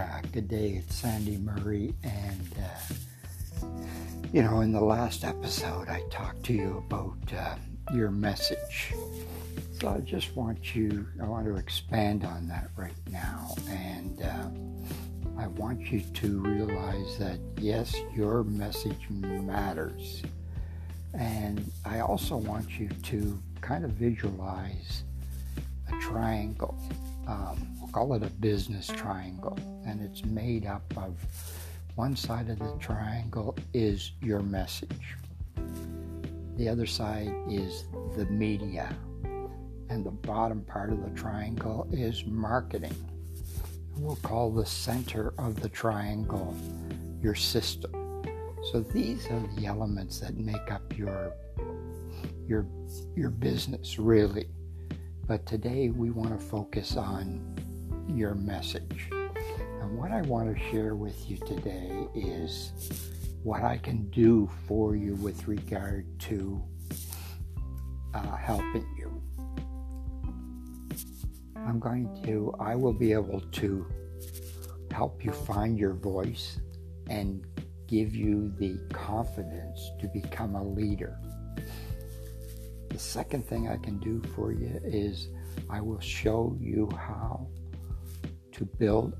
uh, good day. It's Sandy Murray, and uh, you know, in the last episode, I talked to you about uh, your message. So I just want you, I want to expand on that right now, and uh, I want you to realize that yes, your message matters, and I also want you to kind of visualize a triangle. Um, we'll call it a business triangle, and it's made up of one side of the triangle is your message, the other side is the media, and the bottom part of the triangle is marketing. We'll call the center of the triangle your system. So these are the elements that make up your your your business really. But today we want to focus on your message. And what I want to share with you today is what I can do for you with regard to uh, helping you. I'm going to, I will be able to help you find your voice and give you the confidence to become a leader. The second thing I can do for you is I will show you how to build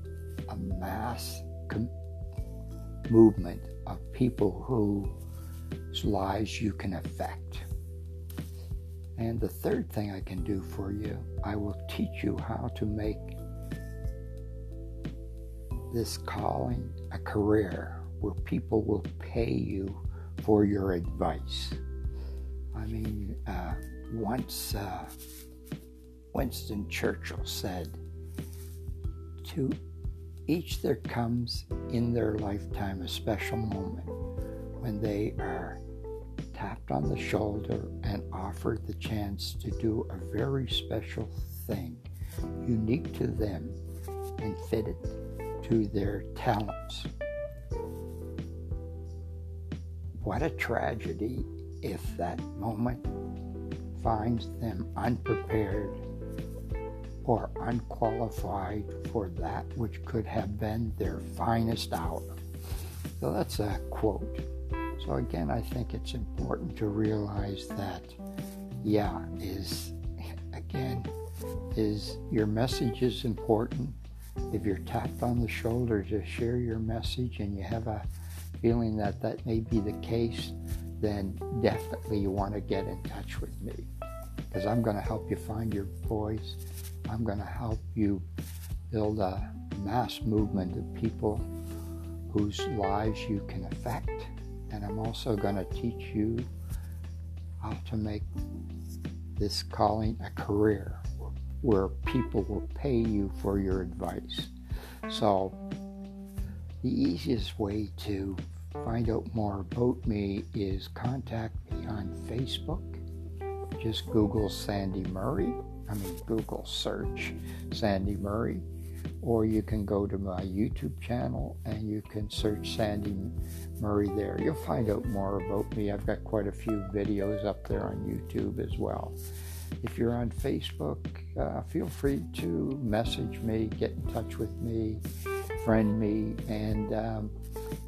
a mass com- movement of people whose lives you can affect. And the third thing I can do for you, I will teach you how to make this calling a career where people will pay you for your advice. I mean, uh, once uh, Winston Churchill said, To each there comes in their lifetime a special moment when they are tapped on the shoulder and offered the chance to do a very special thing, unique to them and fitted to their talents. What a tragedy if that moment finds them unprepared or unqualified for that which could have been their finest hour. So that's a quote. So again, I think it's important to realize that, yeah, is again, is your message is important. If you're tapped on the shoulder to share your message and you have a feeling that that may be the case, then definitely you want to get in touch with me because I'm going to help you find your voice. I'm going to help you build a mass movement of people whose lives you can affect. And I'm also going to teach you how to make this calling a career where people will pay you for your advice. So, the easiest way to find out more about me is contact me on Facebook. Just Google Sandy Murray. I mean, Google search Sandy Murray. Or you can go to my YouTube channel and you can search Sandy Murray there. You'll find out more about me. I've got quite a few videos up there on YouTube as well. If you're on Facebook, uh, feel free to message me, get in touch with me, friend me, and um,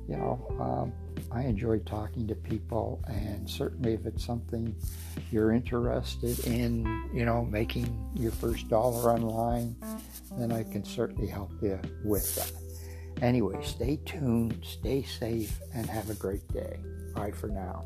you know, um, I enjoy talking to people, and certainly if it's something you're interested in, you know, making your first dollar online, then I can certainly help you with that. Anyway, stay tuned, stay safe, and have a great day. Bye for now.